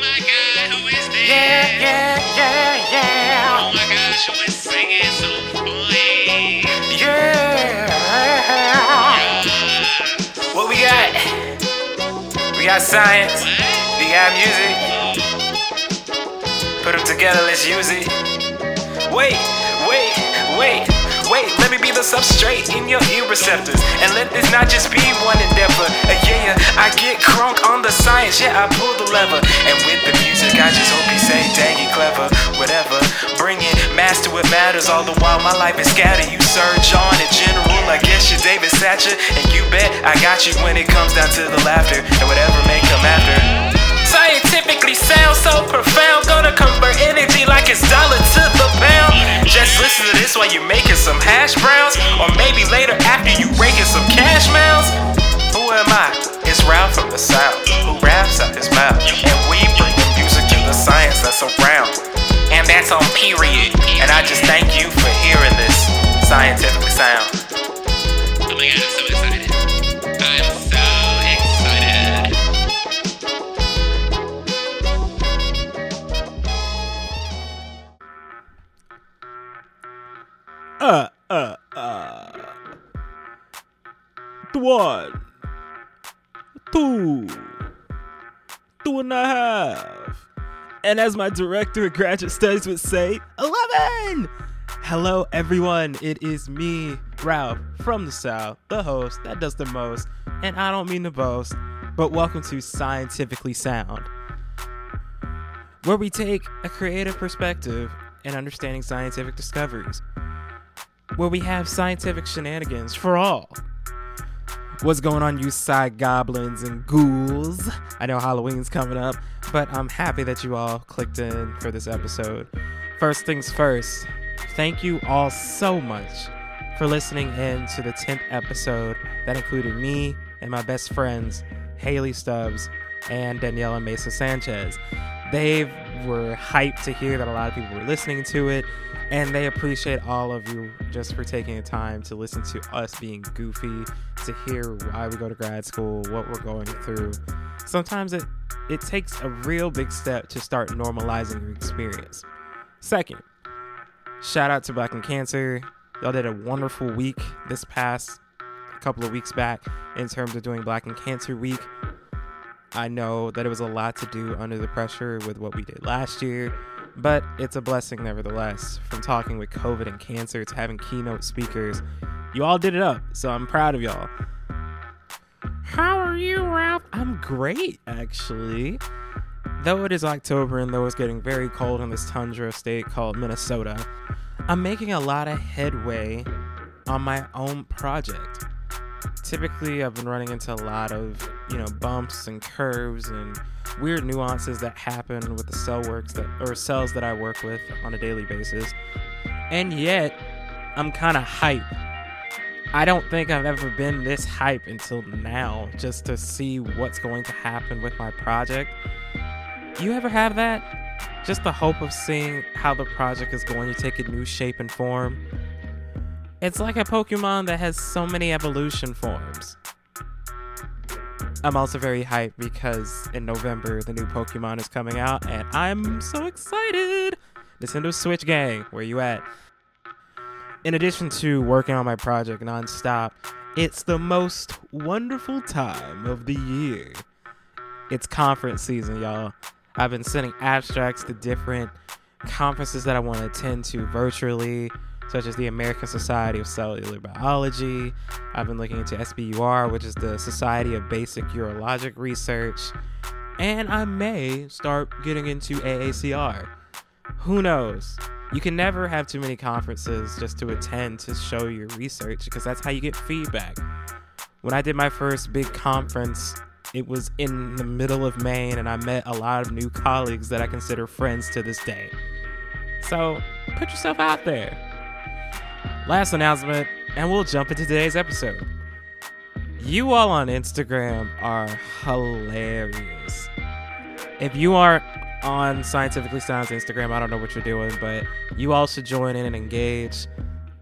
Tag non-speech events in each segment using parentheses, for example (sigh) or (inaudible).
my god, who is this? Yeah, yeah, yeah, yeah. Oh my gosh, who is singing so funny? Yeah. Yes. What we got? We got science. What? We got music. Put them together, let's use it. Wait, wait, wait, wait. Let me be the substrate in your ear receptors. And let this not just be one endeavor. Uh, yeah, I get crunk on the science. Yeah, I pull the lever. And with the music, I just hope you say, dang it, clever. Whatever. Bring it, master what matters. All the while, my life is scattered. You Serge on in general. I guess you're David Satcher. And you bet I got you when it comes down to the laughter. And whatever may come after. Scientifically sound so profound, gonna convert energy like it's dollar to. Just listen to this while you're making some hash browns, or maybe later after you raking some cash mounds. Who am I? It's Ralph from the South, who raps out his mouth, and we bring the music to the science that's around, and that's on period. And I just thank you for hearing this scientific sound. Uh, uh, uh. One. Two. Two and a half. And as my director of graduate studies would say, 11! Hello, everyone. It is me, Ralph, from the South, the host that does the most. And I don't mean to boast, but welcome to Scientifically Sound, where we take a creative perspective in understanding scientific discoveries where we have scientific shenanigans for all. What's going on, you side goblins and ghouls? I know Halloween's coming up, but I'm happy that you all clicked in for this episode. First things first, thank you all so much for listening in to the 10th episode that included me and my best friends, Haley Stubbs and Daniela Mesa Sanchez. They were hyped to hear that a lot of people were listening to it, and they appreciate all of you just for taking the time to listen to us being goofy, to hear why we go to grad school, what we're going through. Sometimes it it takes a real big step to start normalizing your experience. Second, shout out to Black in Cancer. Y'all did a wonderful week this past couple of weeks back in terms of doing Black in Cancer Week. I know that it was a lot to do under the pressure with what we did last year, but it's a blessing nevertheless. From talking with COVID and cancer to having keynote speakers, you all did it up, so I'm proud of y'all. How are you, Ralph? I'm great, actually. Though it is October and though it's getting very cold in this tundra state called Minnesota, I'm making a lot of headway on my own project typically I've been running into a lot of, you know, bumps and curves and weird nuances that happen with the cell works that or cells that I work with on a daily basis. And yet, I'm kind of hype. I don't think I've ever been this hype until now just to see what's going to happen with my project. You ever have that? Just the hope of seeing how the project is going to take a new shape and form. It's like a Pokemon that has so many evolution forms. I'm also very hyped because in November the new Pokemon is coming out and I'm so excited. Nintendo Switch gang, where you at? In addition to working on my project nonstop, it's the most wonderful time of the year. It's conference season, y'all. I've been sending abstracts to different conferences that I want to attend to virtually such as the American Society of Cellular Biology. I've been looking into SBUR, which is the Society of Basic Urologic Research. And I may start getting into AACR. Who knows? You can never have too many conferences just to attend to show your research because that's how you get feedback. When I did my first big conference, it was in the middle of Maine, and I met a lot of new colleagues that I consider friends to this day. So put yourself out there. Last announcement, and we'll jump into today's episode. You all on Instagram are hilarious. If you aren't on Scientifically Sound's Instagram, I don't know what you're doing, but you all should join in and engage.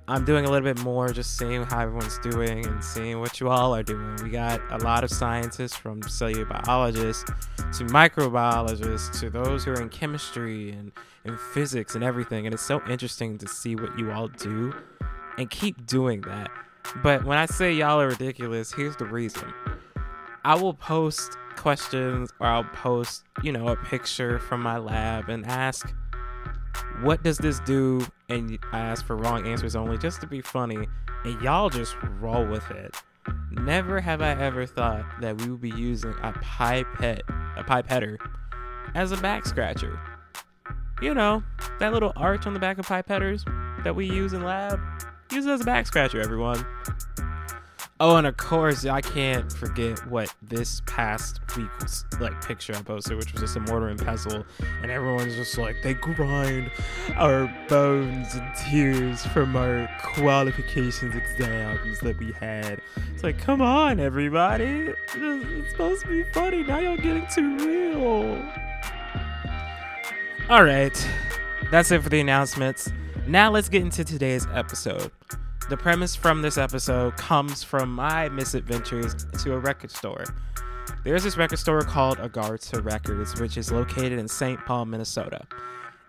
I'm doing a little bit more, just seeing how everyone's doing and seeing what you all are doing. We got a lot of scientists from cellular biologists to microbiologists to those who are in chemistry and, and physics and everything. And it's so interesting to see what you all do and keep doing that. But when I say y'all are ridiculous, here's the reason. I will post questions or I'll post, you know, a picture from my lab and ask, what does this do? And I ask for wrong answers only just to be funny. And y'all just roll with it. Never have I ever thought that we would be using a pipette, a pipetter, as a back scratcher. You know, that little arch on the back of pipetters that we use in lab. Use it as a back scratcher, everyone. Oh, and of course, I can't forget what this past week's like picture I posted, which was just a mortar and pestle, and everyone's just like they grind our bones and tears from our qualifications exams that we had. It's like, come on, everybody, it's supposed to be funny. Now you're getting too real. All right, that's it for the announcements. Now let's get into today's episode. The premise from this episode comes from my misadventures to a record store. There's this record store called Agartha Records, which is located in St. Paul, Minnesota.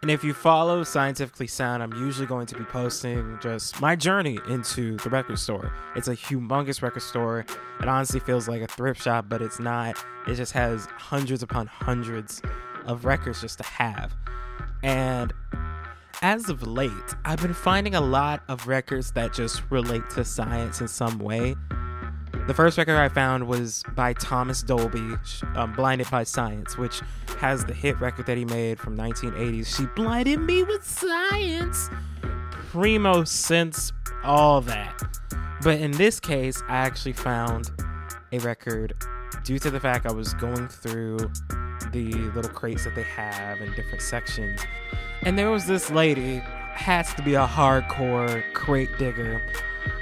And if you follow Scientifically Sound, I'm usually going to be posting just my journey into the record store. It's a humongous record store. It honestly feels like a thrift shop, but it's not. It just has hundreds upon hundreds of records just to have. And as of late, I've been finding a lot of records that just relate to science in some way. The first record I found was by Thomas Dolby, um, Blinded by Science, which has the hit record that he made from 1980s. She blinded me with science. Primo sense, all that. But in this case, I actually found a record due to the fact I was going through the little crates that they have in different sections. And there was this lady, has to be a hardcore crate digger.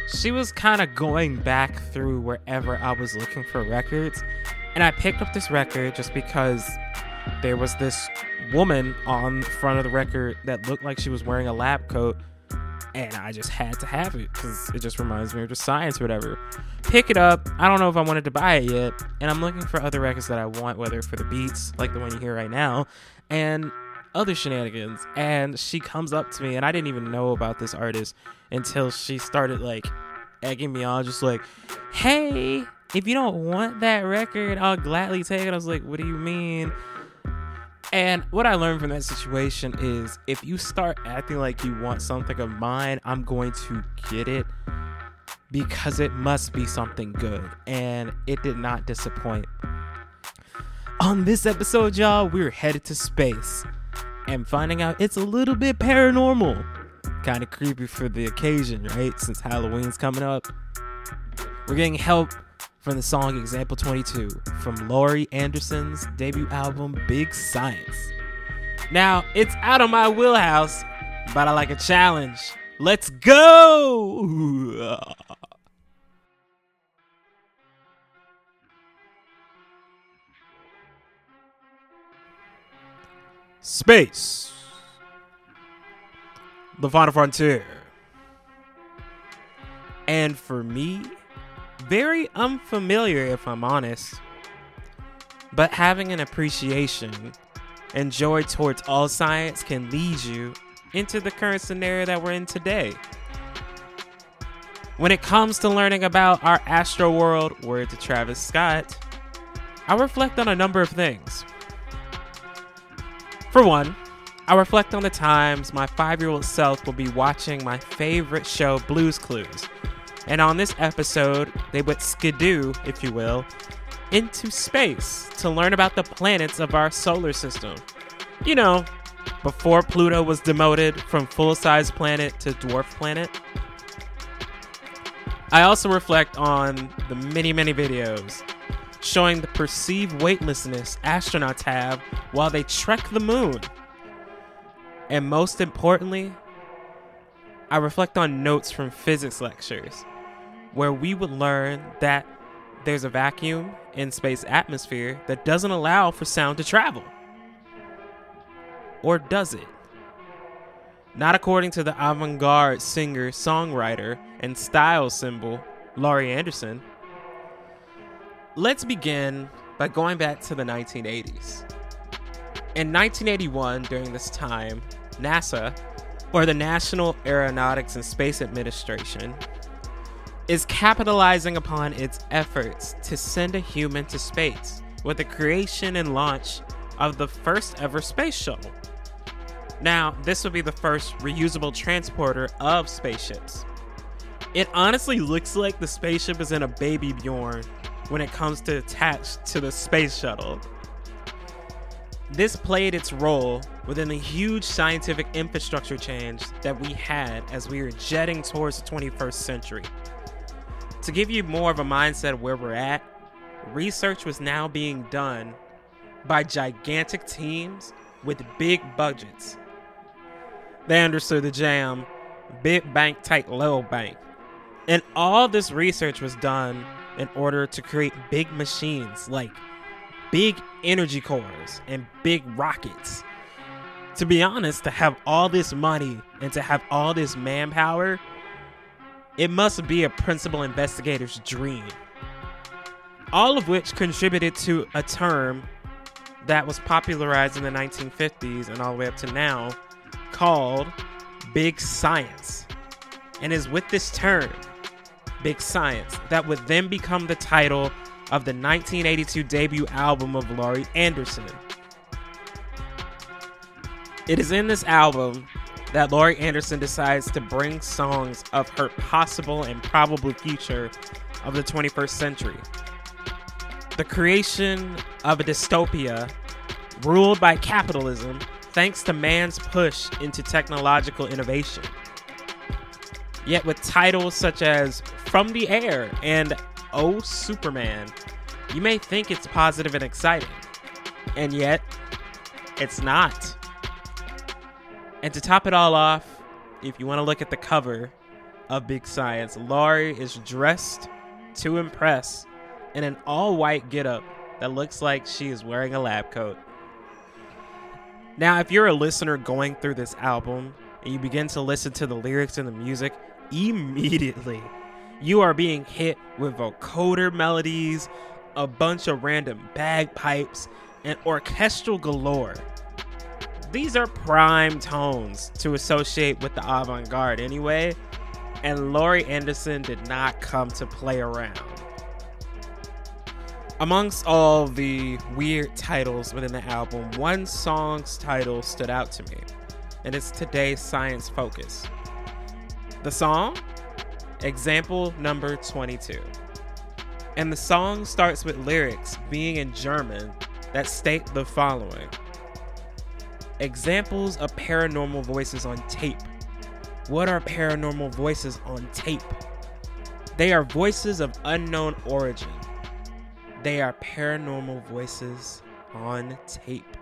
She was kind of going back through wherever I was looking for records. And I picked up this record just because there was this woman on the front of the record that looked like she was wearing a lab coat and I just had to have it because it just reminds me of just science whatever. Pick it up. I don't know if I wanted to buy it yet, and I'm looking for other records that I want, whether for the beats like the one you hear right now, and other shenanigans. And she comes up to me, and I didn't even know about this artist until she started like egging me on, just like, "Hey, if you don't want that record, I'll gladly take it." I was like, "What do you mean?" And what I learned from that situation is if you start acting like you want something of mine, I'm going to get it because it must be something good. And it did not disappoint. On this episode, y'all, we're headed to space and finding out it's a little bit paranormal. Kind of creepy for the occasion, right? Since Halloween's coming up. We're getting help from the song Example 22 from Laurie Anderson's debut album Big Science. Now, it's out of my wheelhouse, but I like a challenge. Let's go! Space. The final frontier. And for me, very unfamiliar if I'm honest. But having an appreciation and joy towards all science can lead you into the current scenario that we're in today. When it comes to learning about our astro world, word to Travis Scott, I reflect on a number of things. For one, I reflect on the times my five year old self will be watching my favorite show, Blues Clues. And on this episode, they went skidoo, if you will, into space to learn about the planets of our solar system. You know, before Pluto was demoted from full size planet to dwarf planet. I also reflect on the many, many videos showing the perceived weightlessness astronauts have while they trek the moon. And most importantly, I reflect on notes from physics lectures where we would learn that there's a vacuum in space atmosphere that doesn't allow for sound to travel. Or does it? not according to the avant garde singer, songwriter, and style symbol, Laurie Anderson. Let's begin by going back to the 1980s. In 1981, during this time, NASA, or the National Aeronautics and Space Administration, is capitalizing upon its efforts to send a human to space with the creation and launch of the first ever space shuttle. Now, this will be the first reusable transporter of spaceships. It honestly looks like the spaceship is in a baby Bjorn when it comes to attach to the space shuttle. This played its role within the huge scientific infrastructure change that we had as we were jetting towards the 21st century. To give you more of a mindset of where we're at, research was now being done by gigantic teams with big budgets. They understood the jam big bank tight little bank. And all this research was done in order to create big machines like big energy cores and big rockets. To be honest, to have all this money and to have all this manpower, it must be a principal investigator's dream. All of which contributed to a term that was popularized in the 1950s and all the way up to now called Big Science. And is with this term, Big Science, that would then become the title of the 1982 debut album of Laurie Anderson. It is in this album that Laurie Anderson decides to bring songs of her possible and probable future of the 21st century. The creation of a dystopia ruled by capitalism thanks to man's push into technological innovation. Yet, with titles such as From the Air and Oh Superman, you may think it's positive and exciting. And yet, it's not. And to top it all off, if you want to look at the cover of Big Science, Laurie is dressed to impress in an all white getup that looks like she is wearing a lab coat. Now, if you're a listener going through this album and you begin to listen to the lyrics and the music, immediately you are being hit with vocoder melodies, a bunch of random bagpipes, and orchestral galore. These are prime tones to associate with the avant garde anyway, and Laurie Anderson did not come to play around. Amongst all the weird titles within the album, one song's title stood out to me, and it's today's Science Focus. The song? Example number 22. And the song starts with lyrics being in German that state the following Examples of paranormal voices on tape. What are paranormal voices on tape? They are voices of unknown origin. They are paranormal voices on tape.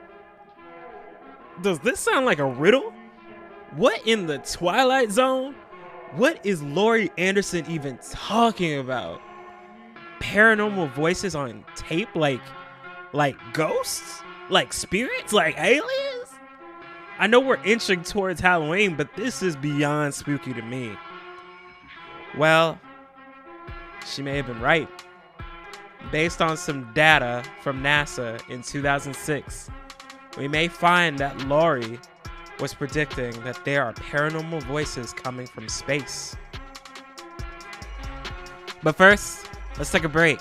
Does this sound like a riddle? What in the Twilight Zone? What is Laurie Anderson even talking about? Paranormal voices on tape like like ghosts? Like spirits? Like aliens? I know we're inching towards Halloween, but this is beyond spooky to me. Well, she may have been right. Based on some data from NASA in 2006, we may find that Laurie was predicting that there are paranormal voices coming from space. But first, let's take a break.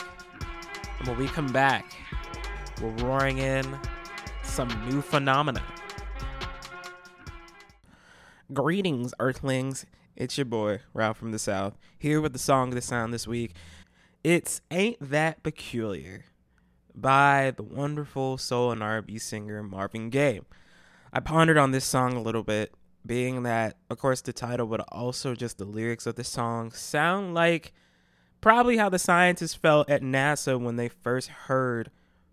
And when we come back, we're roaring in some new phenomena. Greetings, Earthlings. It's your boy, Ralph from the South, here with the song of the sound this week. It's Ain't That Peculiar by the wonderful soul and R&B singer Marvin Gaye. I pondered on this song a little bit, being that, of course, the title, but also just the lyrics of the song sound like probably how the scientists felt at NASA when they first heard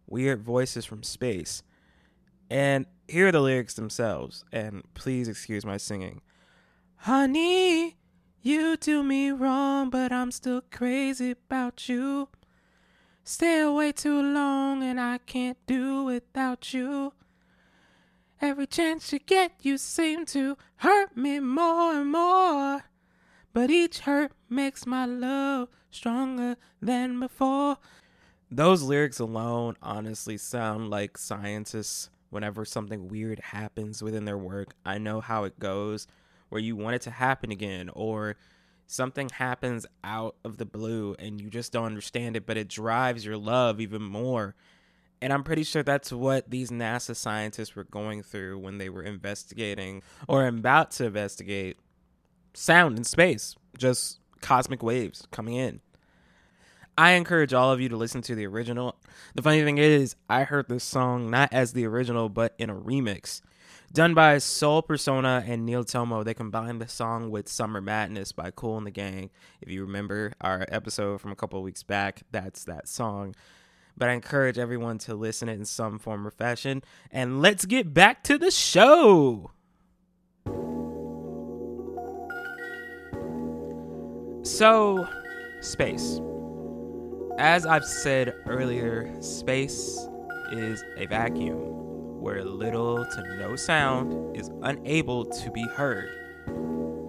weird voices from space. And here are the lyrics themselves, and please excuse my singing. Honey, you do me wrong, but I'm still crazy about you. Stay away too long, and I can't do without you. Every chance you get, you seem to hurt me more and more. But each hurt makes my love stronger than before. Those lyrics alone honestly sound like scientists whenever something weird happens within their work. I know how it goes, where you want it to happen again, or something happens out of the blue and you just don't understand it, but it drives your love even more. And I'm pretty sure that's what these NASA scientists were going through when they were investigating or about to investigate sound in space, just cosmic waves coming in. I encourage all of you to listen to the original. The funny thing is, I heard this song not as the original, but in a remix done by Soul Persona and Neil Tomo. They combined the song with Summer Madness by Kool and the Gang. If you remember our episode from a couple weeks back, that's that song. But I encourage everyone to listen it in some form or fashion. And let's get back to the show. So, space. As I've said earlier, space is a vacuum where little to no sound is unable to be heard.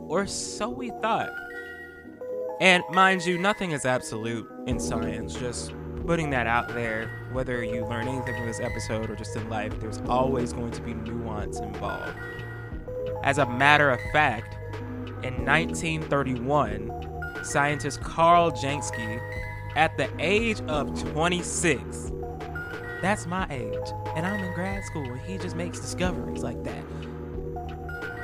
Or so we thought. And mind you, nothing is absolute in science, just putting that out there. Whether you learn anything from this episode or just in life, there's always going to be nuance involved. As a matter of fact, in 1931, scientist Karl Jansky, at the age of 26, that's my age, and I'm in grad school, and he just makes discoveries like that.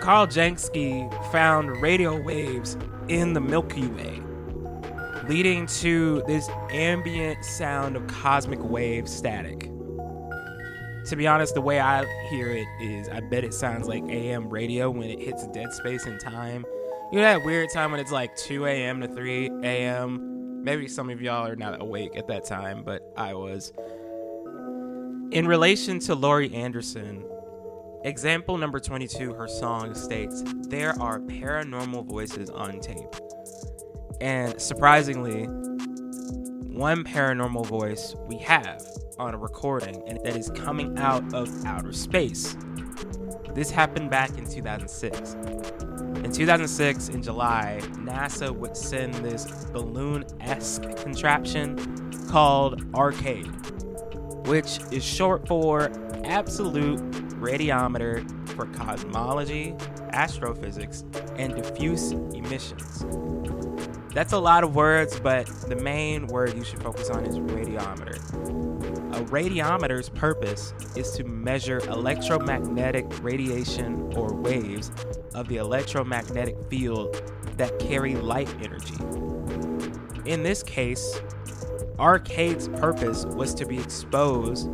Karl Jansky found radio waves in the Milky Way, leading to this ambient sound of cosmic wave static. To be honest, the way I hear it is I bet it sounds like AM radio when it hits dead space in time. You know that weird time when it's like 2 a.m. to 3 a.m.? Maybe some of y'all are not awake at that time, but I was. In relation to Laurie Anderson, example number 22, her song states, There are paranormal voices on tape. And surprisingly, one paranormal voice we have on a recording, and that is coming out of outer space. This happened back in 2006. In 2006, in July, NASA would send this balloon esque contraption called Arcade, which is short for Absolute Radiometer for Cosmology, Astrophysics, and Diffuse Emissions. That's a lot of words, but the main word you should focus on is radiometer. A radiometer's purpose is to measure electromagnetic radiation or waves of the electromagnetic field that carry light energy. In this case, Arcade's purpose was to be exposed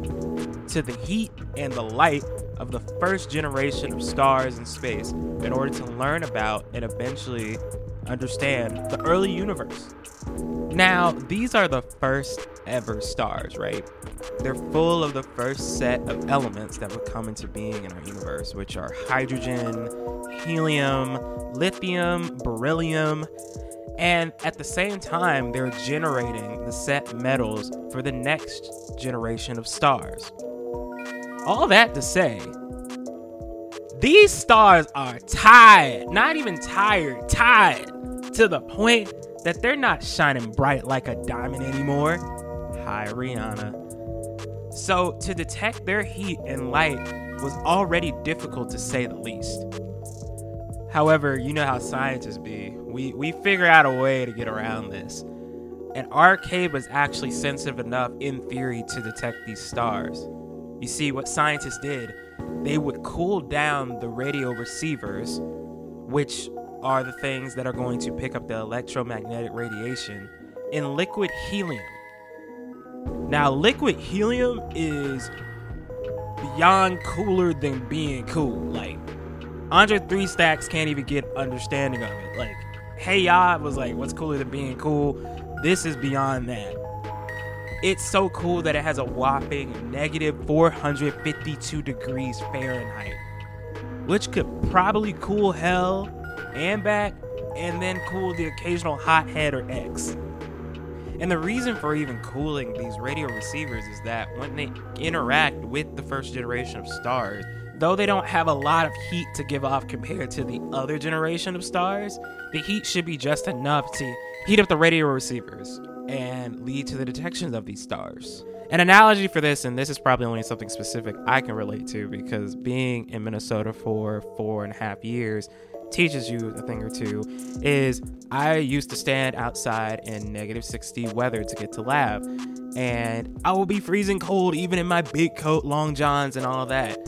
to the heat and the light of the first generation of stars in space in order to learn about and eventually understand the early universe. Now, these are the first ever stars, right? They're full of the first set of elements that would come into being in our universe, which are hydrogen, helium, lithium, beryllium, and at the same time, they're generating the set metals for the next generation of stars. All that to say, these stars are tired, not even tired, tired to the point that they're not shining bright like a diamond anymore. Hi, Rihanna. So, to detect their heat and light was already difficult to say the least. However, you know how scientists be. We, we figure out a way to get around this. And Arcade was actually sensitive enough, in theory, to detect these stars. You see, what scientists did, they would cool down the radio receivers, which are the things that are going to pick up the electromagnetic radiation, in liquid helium. Now, liquid helium is beyond cooler than being cool. Like, Andre Three Stacks can't even get understanding of it. Like, Hey Ya was like, what's cooler than being cool? This is beyond that. It's so cool that it has a whopping negative 452 degrees Fahrenheit, which could probably cool hell and back, and then cool the occasional hothead or X. And the reason for even cooling these radio receivers is that when they interact with the first generation of stars, though they don't have a lot of heat to give off compared to the other generation of stars, the heat should be just enough to heat up the radio receivers and lead to the detection of these stars. An analogy for this, and this is probably only something specific I can relate to because being in Minnesota for four and a half years teaches you a thing or two, is I used to stand outside in negative 60 weather to get to lab. And I will be freezing cold even in my big coat, long johns, and all that.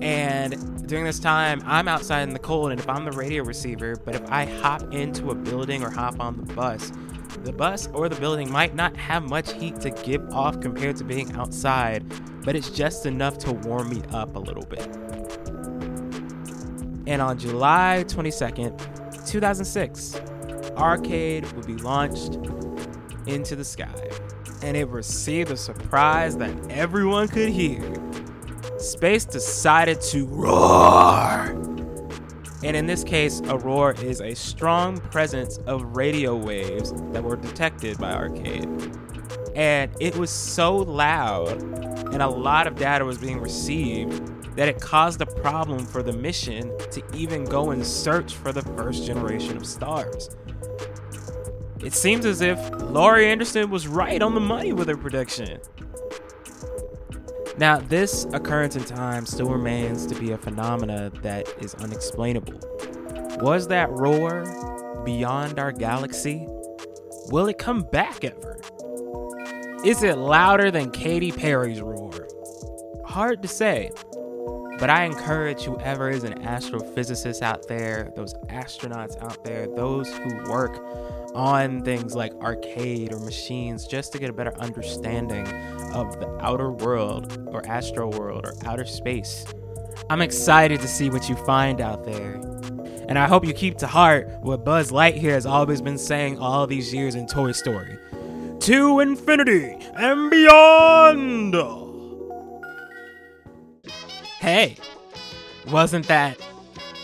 And during this time, I'm outside in the cold, and if I'm the radio receiver, but if I hop into a building or hop on the bus, the bus or the building might not have much heat to give off compared to being outside, but it's just enough to warm me up a little bit. And on July 22nd, 2006, Arcade would be launched into the sky, and it received a surprise that everyone could hear. Space decided to roar. And in this case, a roar is a strong presence of radio waves that were detected by Arcade. And it was so loud, and a lot of data was being received, that it caused a problem for the mission to even go and search for the first generation of stars. It seems as if Laurie Anderson was right on the money with her prediction. Now, this occurrence in time still remains to be a phenomena that is unexplainable. Was that roar beyond our galaxy? Will it come back ever? Is it louder than Katy Perry's roar? Hard to say, but I encourage whoever is an astrophysicist out there, those astronauts out there, those who work on things like arcade or machines just to get a better understanding of the outer world or astro world or outer space. I'm excited to see what you find out there. And I hope you keep to heart what Buzz Lightyear has always been saying all these years in Toy Story to infinity and beyond. Hey, wasn't that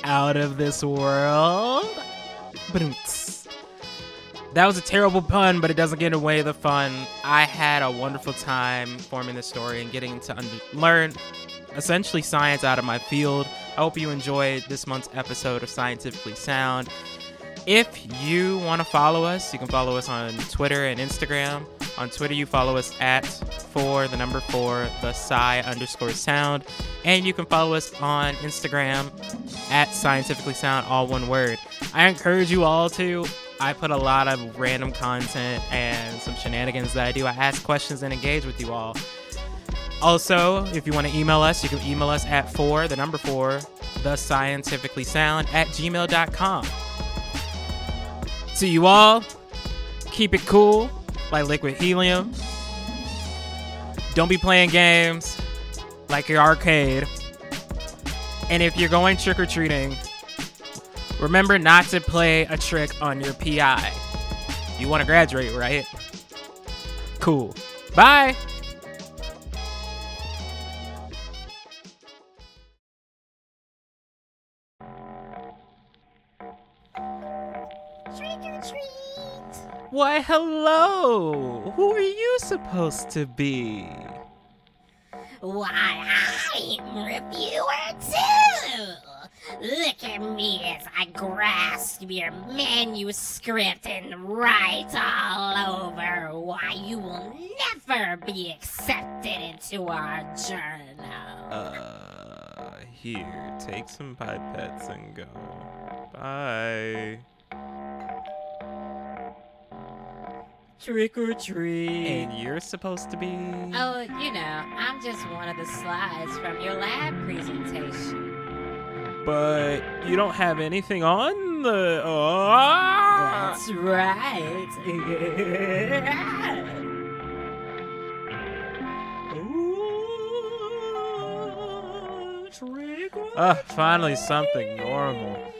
out of this world? That was a terrible pun, but it doesn't get away the way of the fun. I had a wonderful time forming this story and getting to under- learn essentially science out of my field. I hope you enjoyed this month's episode of Scientifically Sound. If you want to follow us, you can follow us on Twitter and Instagram. On Twitter, you follow us at for the number four, the sci underscore sound. And you can follow us on Instagram at scientifically sound, all one word. I encourage you all to. I put a lot of random content and some shenanigans that I do. I ask questions and engage with you all. Also, if you want to email us, you can email us at four, the number four, the scientifically sound at gmail.com. To you all, keep it cool like liquid helium. Don't be playing games like your arcade. And if you're going trick or treating, remember not to play a trick on your PI. You want to graduate, right? Cool. Bye. Why, hello. Who are you supposed to be? Why, I'm reviewer too! Look at me as I grasp your manuscript and write all over why you will never be accepted into our journal. Uh, here, take some pipettes and go. Bye. Trick or treat. And you're supposed to be. Oh, you know, I'm just one of the slides from your lab presentation. But you don't have anything on the. Oh. That's right. (laughs) Trick or Ah, finally something normal.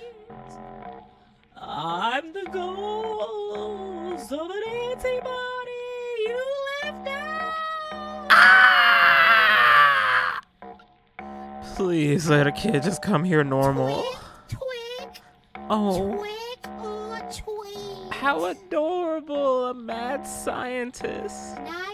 Please let a kid just come here normal. Twig, Oh, twig oh, tweet. how adorable! A mad scientist. Not